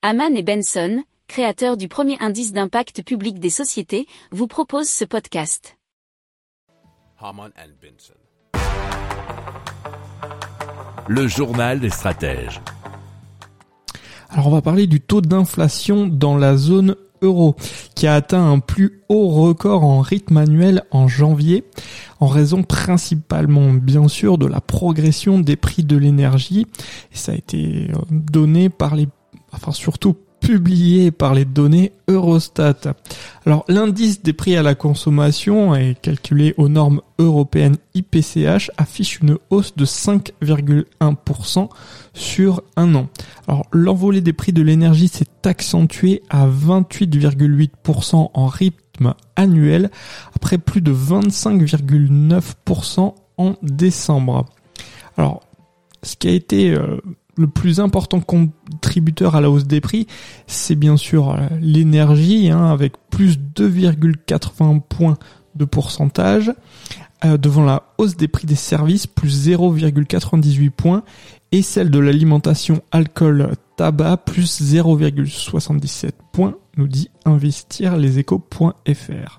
Haman et Benson, créateurs du premier indice d'impact public des sociétés, vous proposent ce podcast. Haman and Benson. Le journal des stratèges. Alors on va parler du taux d'inflation dans la zone euro qui a atteint un plus haut record en rythme annuel en janvier en raison principalement bien sûr de la progression des prix de l'énergie et ça a été euh, donné par les enfin surtout publié par les données Eurostat. Alors l'indice des prix à la consommation est calculé aux normes européennes IPCH affiche une hausse de 5,1% sur un an. Alors l'envolée des prix de l'énergie s'est accentuée à 28,8% en rythme annuel après plus de 25,9% en décembre. Alors ce qui a été euh, le plus important à la hausse des prix, c'est bien sûr euh, l'énergie, hein, avec plus 2,80 points de pourcentage, euh, devant la hausse des prix des services, plus 0,98 points, et celle de l'alimentation alcool tabac, plus 0,77 points, nous dit investirleséchos.fr.